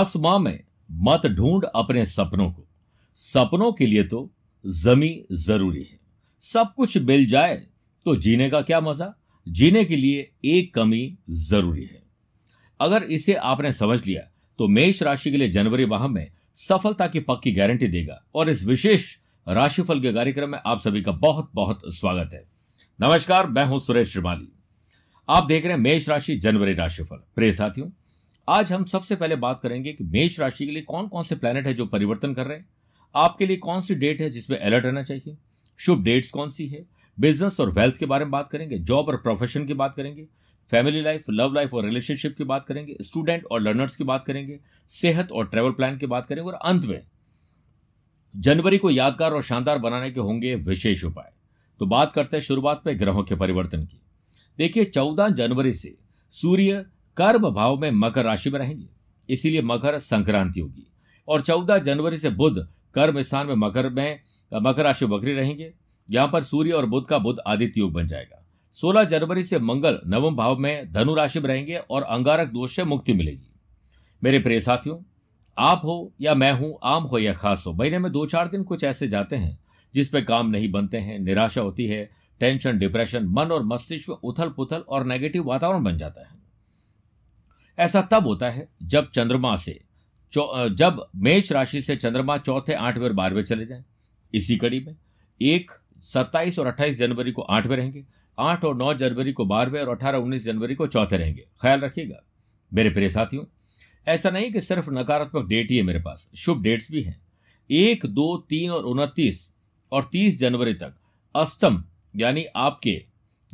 आसमां में मत ढूंढ अपने सपनों को। सपनों के लिए तो जमी ज़रूरी है। सब कुछ मिल जाए तो जीने का क्या मज़ा? जीने के लिए एक कमी ज़रूरी है। अगर इसे आपने समझ लिया तो मेष राशि के लिए जनवरी माह में सफलता की पक्की गारंटी देगा और इस विशेष राशिफल के कार्यक्रम में आप सभी का बहुत बहुत स्वागत है। नमस्कार, मैं हूँ सुरेश श्रीमाली। आप देख रहे हैं मेष राशि जनवरी राशिफल। प्रिय साथियों आज हम सबसे पहले बात करेंगे कि मेष राशि के लिए कौन कौन से प्लेनेट है जो परिवर्तन कर रहे हैं। आपके लिए कौन सी डेट है जिसमें अलर्ट रहना चाहिए? शुभ डेट्स कौन सी है? बिज़नेस और वेल्थ के बारे में बात करेंगे जॉब और प्रोफेशन की बात करेंगे फैमिली लाइफ लव लाइफ और रिलेशनशिप की बात करेंगे स्टूडेंट और लर्नर्स की बात करेंगे, सेहत और ट्रेवल प्लान की बात करेंगे और अंत में जनवरी को यादगार और शानदार बनाने के होंगे विशेष उपाय। तो बात करते हैं शुरुआत में ग्रहों के परिवर्तन की। देखिए, चौदह जनवरी से सूर्य कर्म भाव में मकर राशि में रहेंगे। इसीलिए मकर संक्रांति होगी। और चौदह जनवरी से बुध कर्म स्थान में मकर में, मकर राशि बकरी रहेंगे। यहाँ पर सूर्य और बुध का बुध आदित्य योग बन जाएगा। 16 जनवरी से मंगल नवम भाव में धनु राशि में रहेंगे और अंगारक दोष से मुक्ति मिलेगी। मेरे प्रिय साथियों, आप हो या मैं हूँ, आम हो या खास हो, महीने में दो चार दिन कुछ ऐसे जाते हैं जिसपे काम नहीं बनते हैं, निराशा होती है टेंशन डिप्रेशन मन और मस्तिष्क उथल पुथल और नेगेटिव वातावरण बन जाता है। ऐसा तब होता है जब चंद्रमा से जब मेष राशि से चंद्रमा चौथे, आठवें और बारहवें चले जाएँ। इसी कड़ी में एक सत्ताईस और अट्ठाईस जनवरी को आठवें रहेंगे, आठ और नौ जनवरी को बारहवें और अठारह उन्नीस जनवरी को चौथे रहेंगे। ख्याल रखिएगा। मेरे प्रिय साथियों, ऐसा नहीं कि सिर्फ़ नकारात्मक डेट ही है मेरे पास, शुभ डेट्स भी हैं। एक, दो, तीन और उनतीस और तीस जनवरी तक अष्टम, यानी आपके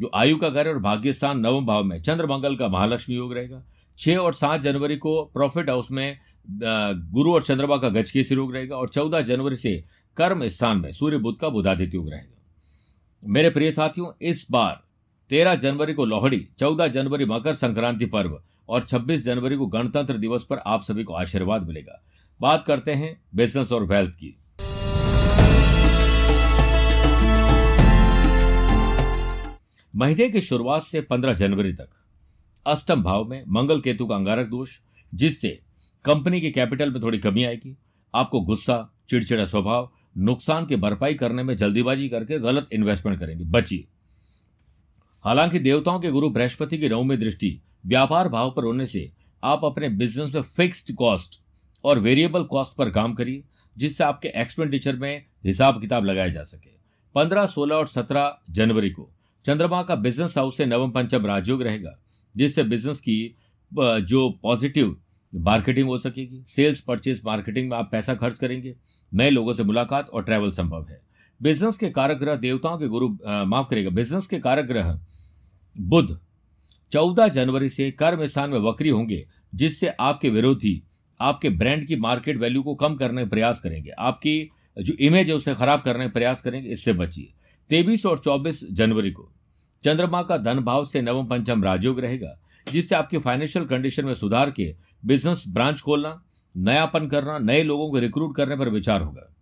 जो आयु का घर और भाग्यस्थान नवम भाव में, चंद्र मंगल का महालक्ष्मी योग रहेगा। छह और सात जनवरी को प्रॉफिट हाउस में गुरु और चंद्रमा का गजकेसी योग रहेगा और चौदह जनवरी से कर्म स्थान में सूर्य बुद्ध का बुधादित्य योग रहेगा। मेरे प्रिय साथियों, इस बार तेरह जनवरी को लोहड़ी, चौदह जनवरी मकर संक्रांति पर्व और छब्बीस जनवरी को गणतंत्र दिवस पर आप सभी को आशीर्वाद मिलेगा। बात करते हैं बिज़नेस और वेल्थ की। महीने की शुरुआत से पंद्रह जनवरी तक अष्टम भाव में मंगल केतु का अंगारक दोष, जिससे कंपनी के कैपिटल में थोड़ी कमी आएगी। आपको गुस्सा, चिड़चिड़ा स्वभाव, नुकसान की भरपाई करने में जल्दीबाजी करके गलत इन्वेस्टमेंट करेंगे। बचिए। हालाँकि देवताओं के गुरु बृहस्पति की नवमी दृष्टि, व्यापार भाव पर होने से आप अपने बिज़नेस में फिक्स्ड कॉस्ट और वेरिएबल कॉस्ट पर काम करिए, जिससे आपके एक्सपेंडिचर में हिसाब किताब लगाया जा सके। पंद्रह, सोलह और सत्रह जनवरी को चंद्रमा का बिज़नेस हाउस से नवम पंचम राजयोग रहेगा। जिससे बिज़नेस की जो पॉजिटिव मार्केटिंग हो सकेगी। सेल्स परचेज मार्केटिंग में आप पैसा खर्च करेंगे। नए लोगों से मुलाकात और ट्रैवल संभव है। बिज़नेस के कारक ग्रह देवताओं के गुरु माफ़ करेगा बिज़नेस के कारक ग्रह बुध, चौदह जनवरी से कर्म स्थान में वक्री होंगे, जिससे आपके विरोधी, आपके ब्रांड की मार्केट वैल्यू को कम करने का प्रयास करेंगे। आपकी जो इमेज है, उसे खराब करने का प्रयास करेंगे, इससे बचिए। तेईस और चौबीस जनवरी को चंद्रमा का धन भाव से नवम पंचम राजयोग रहेगा, जिससे आपकी फाइनेंशियल कंडीशन में सुधार के बिज़नेस ब्रांच खोलना, नयापन करना, नए लोगों को रिक्रूट करने पर विचार होगा।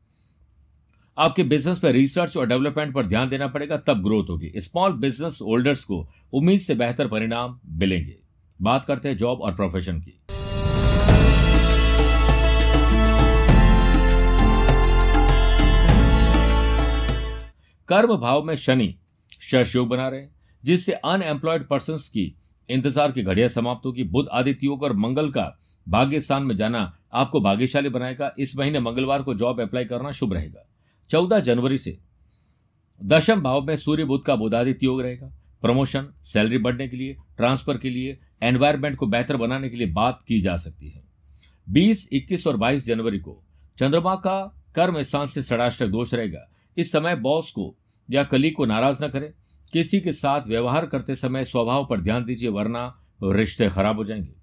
आपके बिज़नेस पर रिसर्च और डेवलपमेंट पर ध्यान देना पड़ेगा, तब ग्रोथ होगी। स्मॉल बिज़नेस होल्डर्स को उम्मीद से बेहतर परिणाम मिलेंगे। बात करते हैं जॉब और प्रोफेशन की। कर्म भाव में शनि शश योग बना रहे जिससे अनएम्प्लॉयड पर्सन की इंतज़ार की घड़िया समाप्त होगी। बुद्ध आदित्य योग और मंगल का भाग्य स्थान में जाना आपको भाग्यशाली बनाएगा। इस महीने मंगलवार को जॉब अप्लाई करना शुभ रहेगा। चौदह जनवरी से दशम भाव में सूर्य बुद्ध का बुधादित्य योग रहेगा। प्रमोशन सैलरी बढ़ने के लिए ट्रांसफ़र के लिए एनवायरमेंट को बेहतर बनाने के लिए बात की जा सकती है। 20, 21 और 22 जनवरी को चंद्रमा का कर्म स्थान से षडाष्टक दोष रहेगा। इस समय बॉस को या कली को नाराज़ न करें। किसी के साथ व्यवहार करते समय स्वभाव पर ध्यान दीजिए, वरना रिश्ते खराब हो जाएँगे।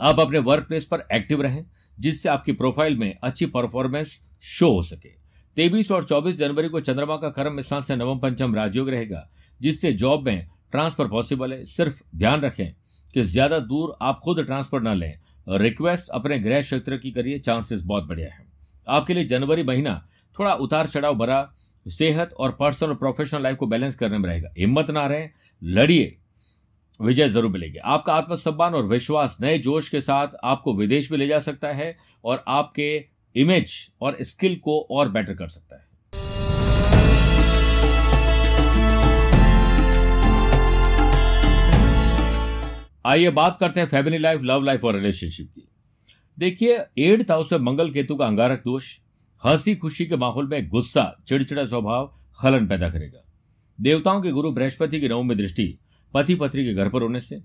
आप अपने वर्क प्लेस पर एक्टिव रहें, जिससे आपकी प्रोफ़ाइल में अच्छी परफॉर्मेंस शो हो सके। तेईस और चौबीस जनवरी को चंद्रमा का कर्म स्थान से नवम पंचम राजयोग रहेगा, जिससे जॉब में ट्रांसफ़र पॉसिबल है। सिर्फ़ ध्यान रखें कि ज़्यादा दूर आप खुद ट्रांसफ़र न लें। रिक्वेस्ट अपने गृह क्षेत्र की करिए चांसेस बहुत बढ़िया है। आपके लिए जनवरी महीना थोड़ा उतार चढ़ाव भरा सेहत और पर्सनल और प्रोफेशनल लाइफ को बैलेंस करने में रहेगा। हिम्मत ना रहे, लड़िए, विजय ज़रूर मिलेगी। आपका आत्मसम्मान और विश्वास नए जोश के साथ आपको विदेश भी ले जा सकता है और आपके इमेज और स्किल को और बेटर कर सकता है। आइए बात करते हैं फैमिली लाइफ लव लाइफ और रिलेशनशिप की। देखिए एट्थ हाउस में मंगल केतु का अंगारक दोष हँसी खुशी के माहौल में गुस्सा, चिड़चिड़ा स्वभाव खलन पैदा करेगा। देवताओं के गुरु बृहस्पति की नवमी दृष्टि पति पत्नी के घर पर होने से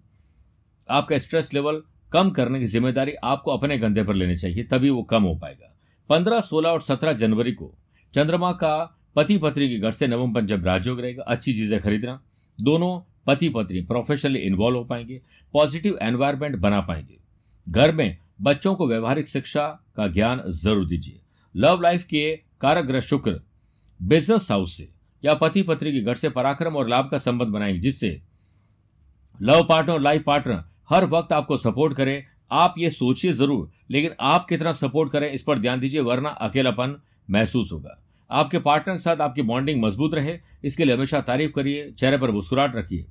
आपका स्ट्रेस लेवल कम करने की ज़िम्मेदारी आपको अपने कंधे पर लेनी चाहिए, तभी वो कम हो पाएगा। पंद्रह, सोलह और सत्रह जनवरी को चंद्रमा का पति पत्नी के घर से नवम पंचम राजयोग रहेगा, अच्छी चीज़ें खरीदना। दोनों पति पत्नी प्रोफेशनली इन्वॉल्व हो पाएँगे पॉजिटिव एनवायरमेंट बना पाएँगे। घर में बच्चों को व्यवहारिक शिक्षा का ज्ञान ज़रूर दीजिए। लव लाइफ के कारक ग्रह शुक्र, बिज़नेस हाउस से, या पति पत्नी के घर से पराक्रम और लाभ का संबंध बनाएँगे, जिससे लव पार्टनर और लाइफ पार्टनर हर वक्त आपको सपोर्ट करे। आप ये सोचिए ज़रूर, लेकिन आप कितना सपोर्ट करें इस पर ध्यान दीजिए, वरना अकेलापन महसूस होगा। आपके पार्टनर के साथ आपकी बॉन्डिंग मज़बूत रहे, इसके लिए हमेशा तारीफ़ करिए, चेहरे पर मुस्कुराहट रखिए।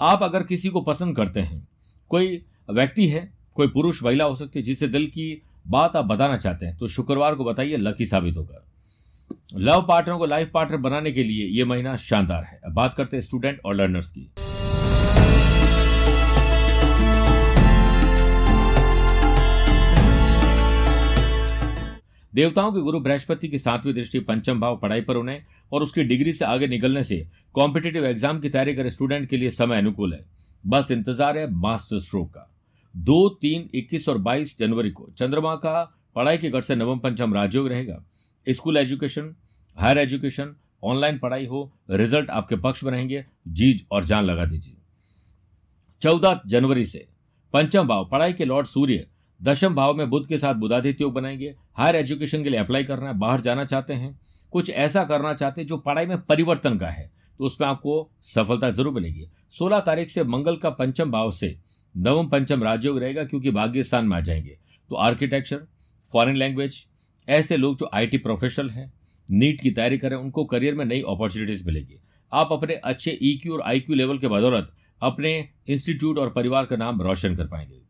आप अगर किसी को पसंद करते हैं, कोई व्यक्ति है, कोई पुरुष, महिला हो सकती है जिससे दिल की बात आप बताना चाहते हैं तो शुक्रवार को बताइए लकी साबित होगा। लव पार्टनर को लाइफ पार्टनर बनाने के लिए यह महीना शानदार है। अब बात करते हैं स्टूडेंट और लर्नर्स की। देवताओं के गुरु बृहस्पति की सातवीं दृष्टि पंचम भाव पढ़ाई पर होने और उसकी डिग्री से आगे निकलने से कॉम्पिटेटिव एग्ज़ाम की तैयारी कर स्टूडेंट के लिए समय अनुकूल है। बस इंतज़ार है मास्टर स्ट्रोक का। दो तीन इक्कीस और बाईस जनवरी को चंद्रमा का पढ़ाई के गढ़ से नवम पंचम राजयोग रहेगा। School education, higher education, online पढ़ाई हो, रिज़ल्ट आपके पक्ष में रहेंगे। जीज और जान लगा दीजिए। चौदह जनवरी से पंचम भाव, पढ़ाई के लॉर्ड सूर्य दशम भाव में बुद्ध के साथ बुधादित्य योग बनाएँगे। हायर एजुकेशन के लिए अप्लाई करना है, बाहर जाना चाहते हैं। कुछ ऐसा करना चाहते हैं जो पढ़ाई में परिवर्तन का है तो उसमें आपको सफलता ज़रूर मिलेगी। सोलह तारीख से मंगल का पंचम भाव से नवम पंचम राजयोग रहेगा क्योंकि भाग्य स्थान में आ जाएँगे। तो आर्किटेक्चर फॉरेन लैंग्वेज ऐसे लोग जो आईटी प्रोफेशनल हैं नीट की तैयारी करें उनको करियर में नई अपॉर्चुनिटीज़ मिलेगी। आप अपने अच्छे ईक्यू और आईक्यू लेवल के बदौलत अपने इंस्टीट्यूट और परिवार का नाम रोशन कर पाएँगे।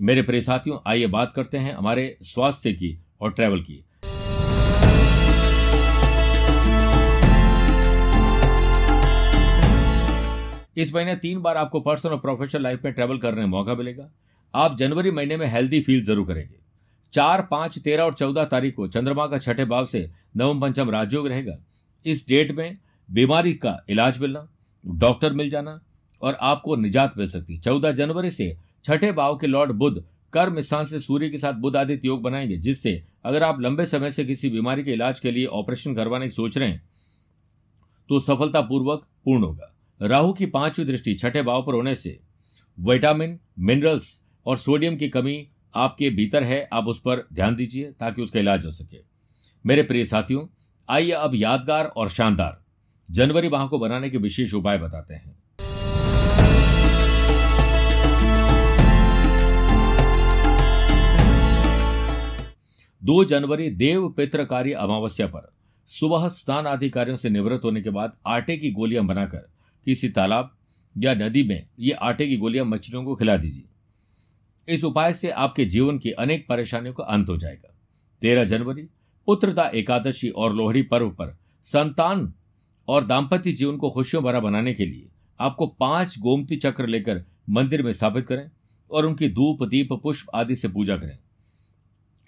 मेरे प्रिय साथियों, आइए बात करते हैं हमारे स्वास्थ्य की और ट्रैवल की। इस महीने तीन बार आपको पर्सनल और प्रोफेशनल लाइफ में ट्रैवल करने का मौका मिलेगा। आप जनवरी महीने में हेल्दी फील ज़रूर करेंगे। चार, पाँच, तेरह और चौदह तारीख को चंद्रमा का छठे भाव से नवम पंचम राजयोग रहेगा। इस डेट में बीमारी का इलाज मिलना, डॉक्टर मिल जाना और आपको निजात मिल सकती है। चौदह जनवरी से छठे भाव के लॉर्ड बुद्ध कर्म स्थान से सूर्य के साथ बुद्ध आदित्य योग बनाएँगे, जिससे अगर आप लंबे समय से किसी बीमारी के इलाज के लिए ऑपरेशन करवाने की सोच रहे हैं तो सफलतापूर्वक पूर्ण होगा। राहु की पांचवी दृष्टि छठे भाव पर होने से विटामिन, मिनरल्स और सोडियम की कमी आपके भीतर है, आप उस पर ध्यान दीजिए ताकि उसका इलाज हो सके। मेरे प्रिय साथियों, आइए अब यादगार और शानदार जनवरी माह को बनाने के विशेष उपाय बताते हैं। दो जनवरी देव पित्रकारी अमावस्या पर सुबह स्नान आदि कार्यों से निवृत्त होने के बाद आटे की गोलियाँ बनाकर किसी तालाब या नदी में ये आटे की गोलियाँ मछलियों को खिला दीजिए। इस उपाय से आपके जीवन की अनेक परेशानियों का अंत हो जाएगा। तेरह जनवरी पुत्रता एकादशी और लोहड़ी पर्व पर संतान और दाम्पत्य जीवन को खुशियों भरा बनाने के लिए आपको पाँच गोमती चक्र लेकर मंदिर में स्थापित करें और उनकी धूप, दीप, पुष्प आदि से पूजा करें।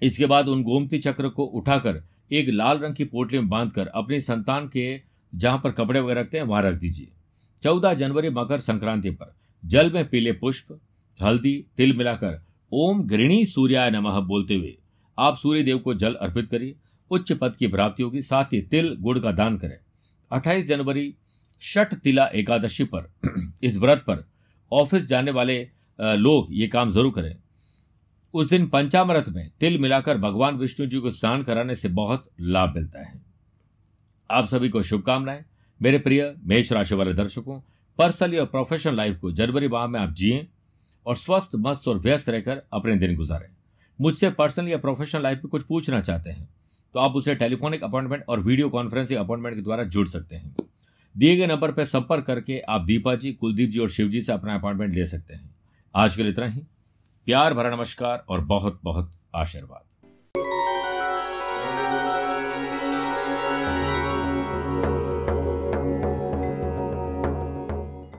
इसके बाद उन गोमती चक्र को उठाकर एक लाल रंग की पोटली में बांधकर अपनी संतान के जहाँ पर कपड़े वगैरह रखते हैं, वहाँ रख दीजिए। चौदह जनवरी मकर संक्रांति पर जल में पीले पुष्प, हल्दी, तिल मिलाकर ओम गृणी सूर्याय नमः बोलते हुए आप सूर्य देव को जल अर्पित करिए, उच्च पद की प्राप्ति होगी, साथ ही तिल गुड़ का दान करें। 28 जनवरी शट तिला एकादशी पर इस व्रत पर ऑफ़िस जाने वाले लोग ये काम ज़रूर करें। उस दिन पंचामृत में तिल मिलाकर भगवान विष्णु जी को स्नान कराने से बहुत लाभ मिलता है। आप सभी को शुभकामनाएँ। मेरे प्रिय मेष राशि वाले दर्शकों, पर्सनली और प्रोफेशनल लाइफ को जनवरी माह में आप जिए और स्वस्थ, मस्त और व्यस्त रहकर अपने दिन गुजारें। मुझसे पर्सनल या प्रोफेशनल लाइफ में कुछ पूछना चाहते हैं तो आप उसे टेलीफोनिक अपॉइंटमेंट और वीडियो कॉन्फ्रेंसिंग अपॉइंटमेंट के द्वारा जुड़ सकते हैं। दिए गए नंबर पर संपर्क करके आप दीपा जी, कुलदीप जी और शिव जी से अपना अपॉइंटमेंट ले सकते हैं। आज के लिए इतना ही। प्यार भरा नमस्कार और बहुत बहुत आशीर्वाद।